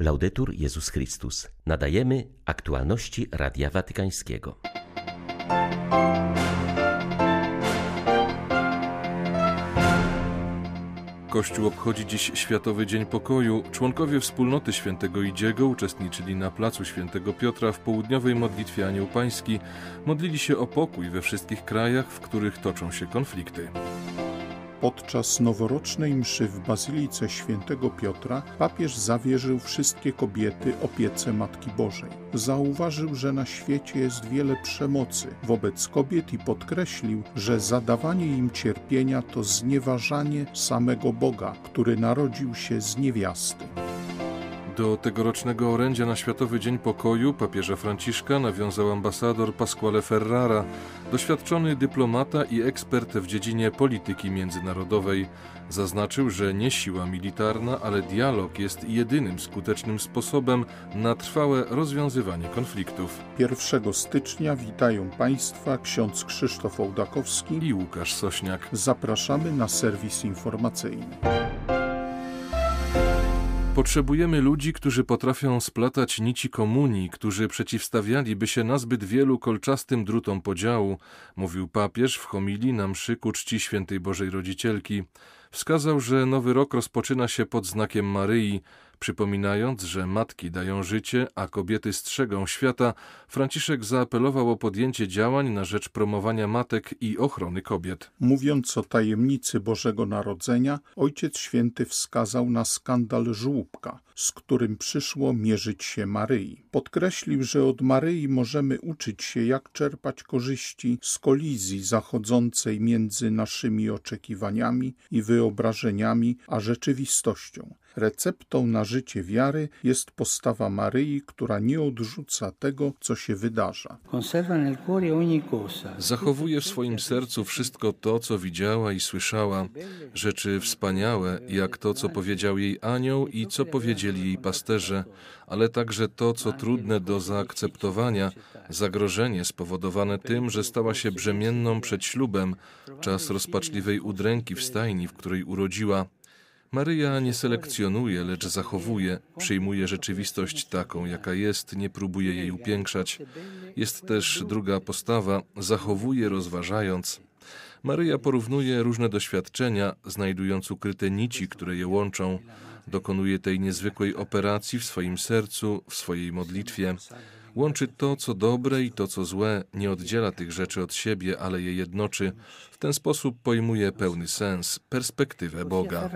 Laudetur Jezus Chrystus. Nadajemy aktualności Radia Watykańskiego. Kościół obchodzi dziś Światowy Dzień Pokoju. Członkowie wspólnoty Świętego Idziego uczestniczyli na placu Świętego Piotra w południowej modlitwie Anioł Pański. Modlili się o pokój we wszystkich krajach, w których toczą się konflikty. Podczas noworocznej mszy w Bazylice Świętego Piotra papież zawierzył wszystkie kobiety opiece Matki Bożej. Zauważył, że na świecie jest wiele przemocy wobec kobiet i podkreślił, że zadawanie im cierpienia to znieważanie samego Boga, który narodził się z niewiasty. Do tegorocznego orędzia na Światowy Dzień Pokoju papieża Franciszka nawiązał ambasador Pasquale Ferrara, doświadczony dyplomata i ekspert w dziedzinie polityki międzynarodowej. Zaznaczył, że nie siła militarna, ale dialog jest jedynym skutecznym sposobem na trwałe rozwiązywanie konfliktów. 1 stycznia witają Państwa ksiądz Krzysztof Ołdakowski i Łukasz Sośniak. Zapraszamy na serwis informacyjny. Potrzebujemy ludzi, którzy potrafią splatać nici komunii, którzy przeciwstawialiby się nazbyt wielu kolczastym drutom podziału, mówił papież w homilii na mszy ku czci świętej Bożej Rodzicielki. Wskazał, że nowy rok rozpoczyna się pod znakiem Maryi, Przypominając, że matki dają życie, a kobiety strzegą świata, Franciszek zaapelował o podjęcie działań na rzecz promowania matek i ochrony kobiet. Mówiąc o tajemnicy Bożego Narodzenia, Ojciec Święty wskazał na skandal żłóbka, z którym przyszło mierzyć się Maryi. Podkreślił, że od Maryi możemy uczyć się, jak czerpać korzyści z kolizji zachodzącej między naszymi oczekiwaniami i wyobrażeniami a rzeczywistością. Receptą na życie wiary jest postawa Maryi, która nie odrzuca tego, co się wydarza. Zachowuje w swoim sercu wszystko to, co widziała i słyszała, rzeczy wspaniałe, jak to, co powiedział jej anioł i co powiedzieli jej pasterze, ale także to, co trudne do zaakceptowania, zagrożenie spowodowane tym, że stała się brzemienną przed ślubem, czas rozpaczliwej udręki w stajni, w której urodziła, Maryja nie selekcjonuje, lecz zachowuje, przyjmuje rzeczywistość taką, jaka jest, nie próbuje jej upiększać. Jest też druga postawa, zachowuje rozważając. Maryja porównuje różne doświadczenia, znajdując ukryte nici, które je łączą. Dokonuje tej niezwykłej operacji w swoim sercu, w swojej modlitwie. Łączy to, co dobre i to, co złe, nie oddziela tych rzeczy od siebie, ale je jednoczy. W ten sposób pojmuje pełny sens, perspektywę Boga.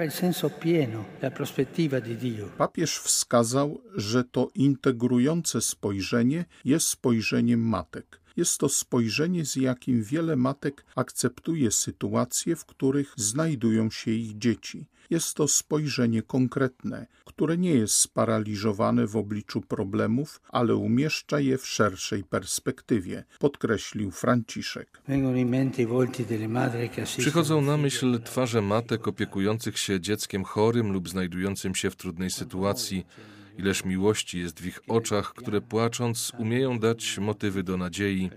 Papież wskazał, że to integrujące spojrzenie jest spojrzeniem matek. Jest to spojrzenie, z jakim wiele matek akceptuje sytuacje, w których znajdują się ich dzieci. Jest to spojrzenie konkretne, które nie jest sparaliżowane w obliczu problemów, ale umieszcza je w szerszej perspektywie, podkreślił Franciszek. Przychodzą na myśl twarze matek opiekujących się dzieckiem chorym lub znajdującym się w trudnej sytuacji Ileż miłości jest w ich oczach, które płacząc umieją dać motywy do nadziei.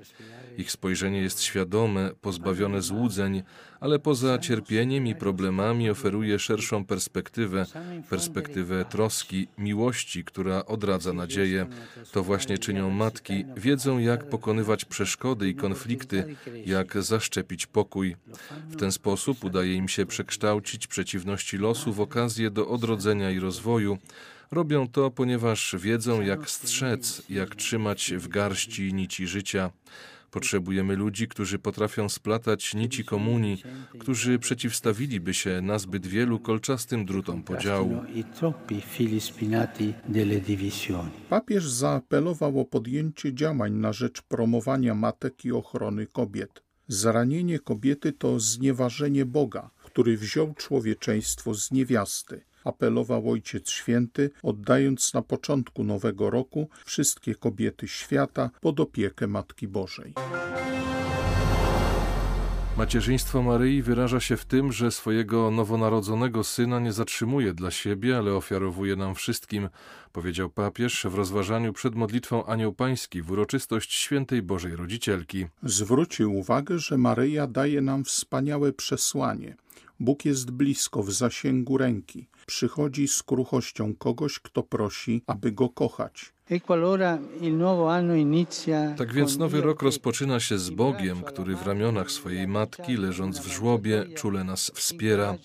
Ich spojrzenie jest świadome, pozbawione złudzeń, ale poza cierpieniem i problemami oferuje szerszą perspektywę, perspektywę troski, miłości, która odradza nadzieję. To właśnie czynią matki, wiedzą jak pokonywać przeszkody i konflikty, jak zaszczepić pokój. W ten sposób udaje im się przekształcić przeciwności losu w okazję do odrodzenia i rozwoju. Robią to, ponieważ wiedzą, jak strzec, jak trzymać w garści nici życia. Potrzebujemy ludzi, którzy potrafią splatać nici komunii, którzy przeciwstawiliby się nazbyt wielu kolczastym drutom podziału. Papież zaapelował o podjęcie działań na rzecz promowania matek i ochrony kobiet. Zranienie kobiety to znieważenie Boga, który wziął człowieczeństwo z niewiasty apelował Ojciec Święty, oddając na początku nowego roku wszystkie kobiety świata pod opiekę Matki Bożej. Macierzyństwo Maryi wyraża się w tym, że swojego nowonarodzonego syna nie zatrzymuje dla siebie, ale ofiarowuje nam wszystkim, powiedział papież w rozważaniu przed modlitwą Anioł Pański w uroczystość świętej Bożej Rodzicielki. Zwrócił uwagę, że Maryja daje nam wspaniałe przesłanie – Bóg jest blisko, w zasięgu ręki. Przychodzi z kruchością kogoś, kto prosi, aby go kochać. Tak więc nowy rok rozpoczyna się z Bogiem, który w ramionach swojej matki, leżąc w żłobie, czule nas wspiera.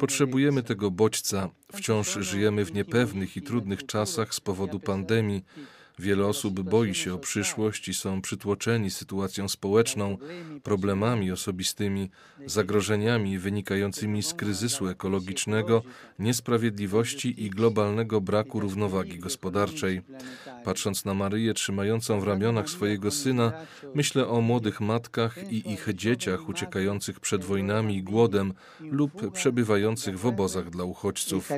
Potrzebujemy tego bodźca. Wciąż żyjemy w niepewnych i trudnych czasach z powodu pandemii. Wiele osób boi się o przyszłość i są przytłoczeni sytuacją społeczną, problemami osobistymi, zagrożeniami wynikającymi z kryzysu ekologicznego, niesprawiedliwości i globalnego braku równowagi gospodarczej. Patrząc na Maryję trzymającą w ramionach swojego syna, myślę o młodych matkach i ich dzieciach uciekających przed wojnami i głodem lub przebywających w obozach dla uchodźców.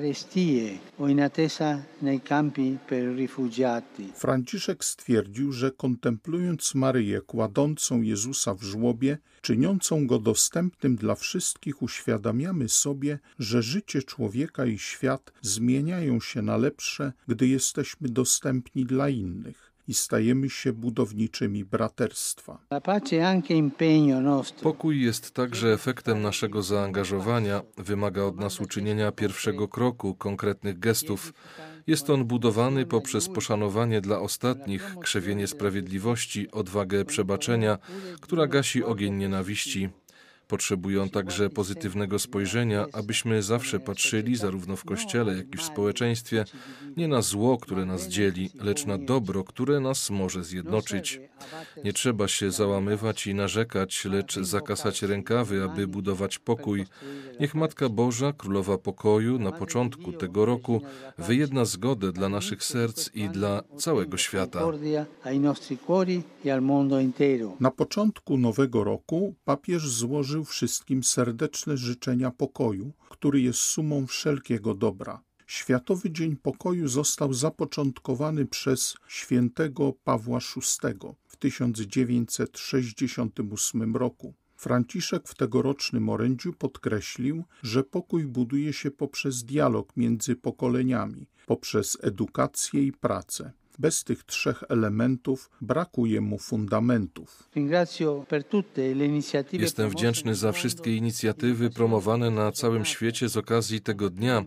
Franciszek stwierdził, że kontemplując Maryję kładącą Jezusa w żłobie, czyniącą go dostępnym dla wszystkich, uświadamiamy sobie, że życie człowieka i świat zmieniają się na lepsze, gdy jesteśmy dostępni dla innych i stajemy się budowniczymi braterstwa. Pokój jest także efektem naszego zaangażowania, wymaga od nas uczynienia pierwszego kroku, konkretnych gestów. Jest on budowany poprzez poszanowanie dla ostatnich, krzewienie sprawiedliwości, odwagę przebaczenia, która gasi ogień nienawiści. Potrzebują także pozytywnego spojrzenia, abyśmy zawsze patrzyli, zarówno w Kościele, jak i w społeczeństwie, nie na zło, które nas dzieli, lecz na dobro, które nas może zjednoczyć. Nie trzeba się załamywać i narzekać, lecz zakasać rękawy, aby budować pokój. Niech Matka Boża, Królowa Pokoju, na początku tego roku wyjedna zgodę dla naszych serc i dla całego świata. Na początku nowego roku papież złożył wszystkim serdeczne życzenia pokoju, który jest sumą wszelkiego dobra. Światowy Dzień Pokoju został zapoczątkowany przez świętego Pawła VI w 1968 roku. Franciszek w tegorocznym orędziu podkreślił, że pokój buduje się poprzez dialog między pokoleniami, poprzez edukację i pracę. Bez tych trzech elementów brakuje mu fundamentów. Jestem wdzięczny za wszystkie inicjatywy promowane na całym świecie z okazji tego dnia,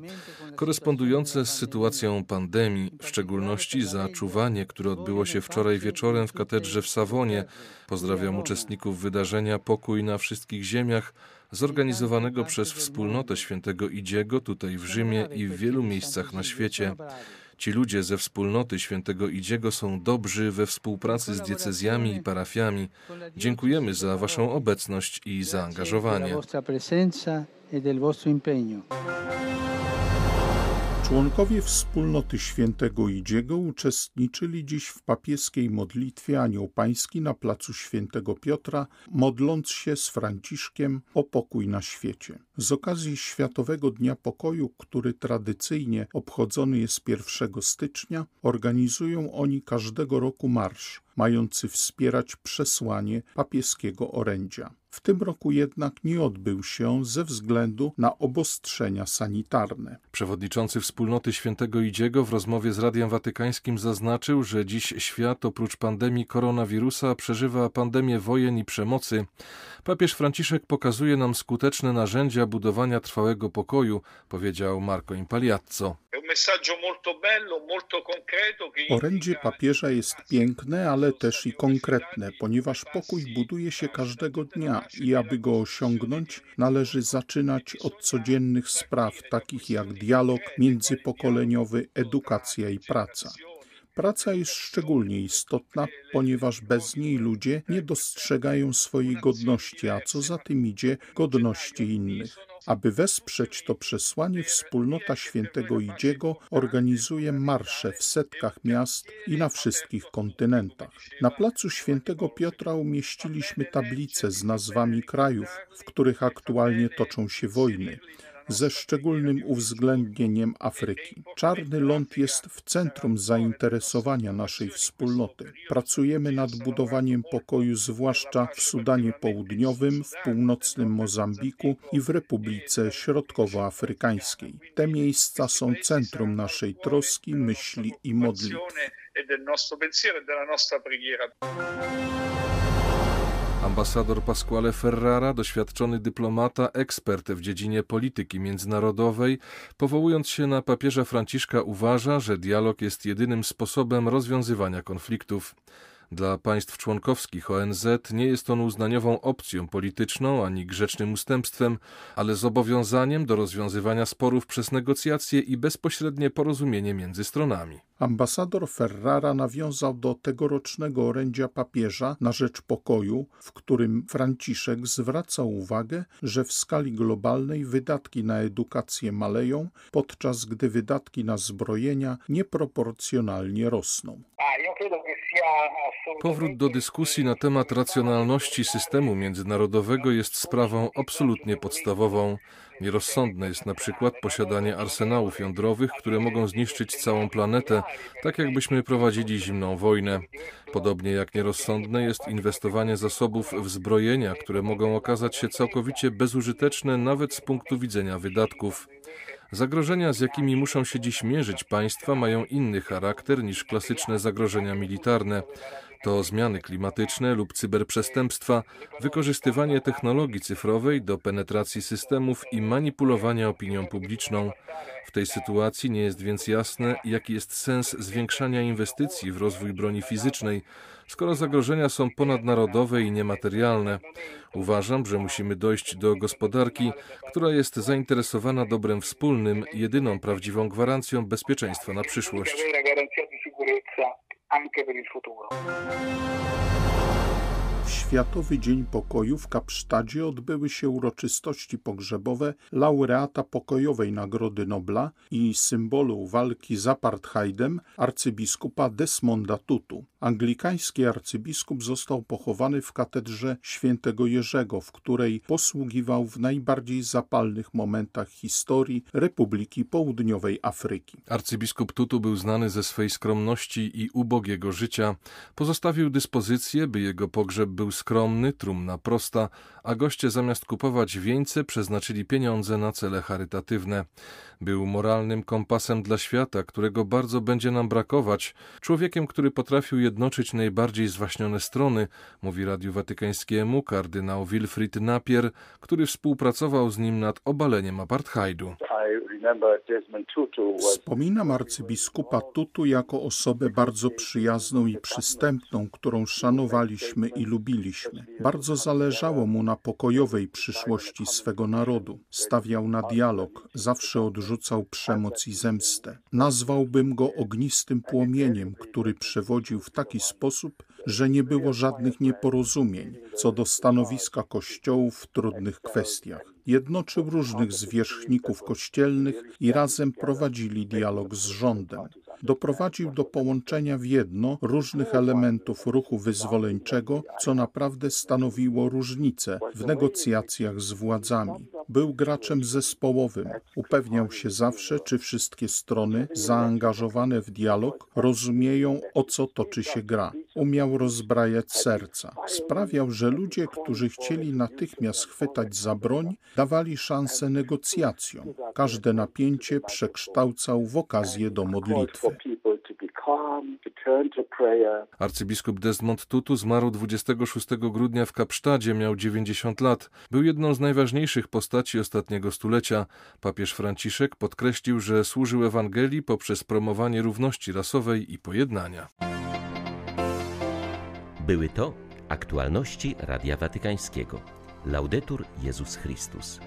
korespondujące z sytuacją pandemii, w szczególności za czuwanie, które odbyło się wczoraj wieczorem w katedrze w Savonie. Pozdrawiam uczestników wydarzenia Pokój na wszystkich ziemiach, zorganizowanego przez wspólnotę świętego Idziego tutaj w Rzymie i w wielu miejscach na świecie. Ci ludzie ze wspólnoty świętego Idziego są dobrzy we współpracy z diecezjami i parafiami. Dziękujemy za Waszą obecność i zaangażowanie. Członkowie wspólnoty świętego Idziego uczestniczyli dziś w papieskiej modlitwie Anioł Pański na placu świętego Piotra, modląc się z Franciszkiem o pokój na świecie. Z okazji Światowego Dnia Pokoju, który tradycyjnie obchodzony jest 1 stycznia, organizują oni każdego roku marsz, mający wspierać przesłanie papieskiego orędzia. W tym roku jednak nie odbył się ze względu na obostrzenia sanitarne. Przewodniczący wspólnoty świętego Idziego w rozmowie z Radiem Watykańskim zaznaczył, że dziś świat oprócz pandemii koronawirusa przeżywa pandemię wojen i przemocy. Papież Franciszek pokazuje nam skuteczne narzędzia budowania trwałego pokoju, powiedział Marco Impaliazzo. Orędzie papieża jest piękne, ale też i konkretne, ponieważ pokój buduje się każdego dnia i aby go osiągnąć, należy zaczynać od codziennych spraw, takich jak dialog międzypokoleniowy, edukacja i praca. Praca jest szczególnie istotna, ponieważ bez niej ludzie nie dostrzegają swojej godności, a co za tym idzie, godności innych. Aby wesprzeć to przesłanie, wspólnota świętego Idziego organizuje marsze w setkach miast i na wszystkich kontynentach. Na placu świętego Piotra umieściliśmy tablice z nazwami krajów, w których aktualnie toczą się wojny ze szczególnym uwzględnieniem Afryki. Czarny ląd jest w centrum zainteresowania naszej wspólnoty. Pracujemy nad budowaniem pokoju, zwłaszcza w Sudanie Południowym, w północnym Mozambiku i w Republice Środkowoafrykańskiej. Te miejsca są centrum naszej troski, myśli i modlitw. Ambasador Pasquale Ferrara, doświadczony dyplomata, ekspert w dziedzinie polityki międzynarodowej, powołując się na papieża Franciszka, uważa, że dialog jest jedynym sposobem rozwiązywania konfliktów. Dla państw członkowskich ONZ nie jest on uznaniową opcją polityczną ani grzecznym ustępstwem, ale zobowiązaniem do rozwiązywania sporów przez negocjacje i bezpośrednie porozumienie między stronami. Ambasador Ferrara nawiązał do tegorocznego orędzia papieża na rzecz pokoju, w którym Franciszek zwraca uwagę, że w skali globalnej wydatki na edukację maleją, podczas gdy wydatki na zbrojenia nieproporcjonalnie rosną. Powrót do dyskusji na temat racjonalności systemu międzynarodowego jest sprawą absolutnie podstawową. Nierozsądne jest na przykład posiadanie arsenałów jądrowych, które mogą zniszczyć całą planetę, tak jakbyśmy prowadzili zimną wojnę. Podobnie jak nierozsądne jest inwestowanie zasobów w zbrojenia, które mogą okazać się całkowicie bezużyteczne nawet z punktu widzenia wydatków. Zagrożenia, z jakimi muszą się dziś mierzyć państwa, mają inny charakter niż klasyczne zagrożenia militarne. To zmiany klimatyczne lub cyberprzestępstwa, wykorzystywanie technologii cyfrowej do penetracji systemów i manipulowania opinią publiczną. W tej sytuacji nie jest więc jasne, jaki jest sens zwiększania inwestycji w rozwój broni fizycznej, skoro zagrożenia są ponadnarodowe i niematerialne. Uważam, że musimy dojść do gospodarki, która jest zainteresowana dobrem wspólnym, jedyną prawdziwą gwarancją bezpieczeństwa na przyszłość. Światowy Dzień Pokoju w Kapsztadzie odbyły się uroczystości pogrzebowe laureata pokojowej Nagrody Nobla i symbolu walki z apartheidem arcybiskupa Desmonda Tutu. Anglikański arcybiskup został pochowany w katedrze świętego Jerzego, w której posługiwał w najbardziej zapalnych momentach historii Republiki Południowej Afryki. Arcybiskup Tutu był znany ze swej skromności i ubogiego życia. Pozostawił dyspozycję, by jego pogrzeb był skromny, trumna prosta, a goście zamiast kupować wieńce przeznaczyli pieniądze na cele charytatywne. Był moralnym kompasem dla świata, którego bardzo będzie nam brakować, człowiekiem, który potrafił jednoczyć najbardziej zwaśnione strony, mówi Radiu Watykańskiemu kardynał Wilfried Napier, który współpracował z nim nad obaleniem apartheidu. Wspominam arcybiskupa Tutu jako osobę bardzo przyjazną i przystępną, którą szanowaliśmy i lubiliśmy. Bardzo zależało mu na pokojowej przyszłości swego narodu. Stawiał na dialog, zawsze odrzucał przemoc i zemstę. Nazwałbym go ognistym płomieniem, który przewodził w taki sposób, że nie było żadnych nieporozumień co do stanowiska kościołów w trudnych kwestiach. Jednoczył różnych zwierzchników kościelnych i razem prowadzili dialog z rządem. Doprowadził do połączenia w jedno różnych elementów ruchu wyzwoleńczego, co naprawdę stanowiło różnicę w negocjacjach z władzami. Był graczem zespołowym. Upewniał się zawsze, czy wszystkie strony zaangażowane w dialog rozumieją, o co toczy się gra. Umiał rozbrajać serca. Sprawiał, że ludzie, którzy chcieli natychmiast chwytać za broń, dawali szansę negocjacjom. Każde napięcie przekształcał w okazję do modlitwy. Arcybiskup Desmond Tutu zmarł 26 grudnia w Kapsztadzie, miał 90 lat. Był jedną z najważniejszych postaci ostatniego stulecia. Papież Franciszek podkreślił, że służył Ewangelii poprzez promowanie równości rasowej i pojednania. Były to aktualności Radia Watykańskiego. Laudetur Jezus Chrystus.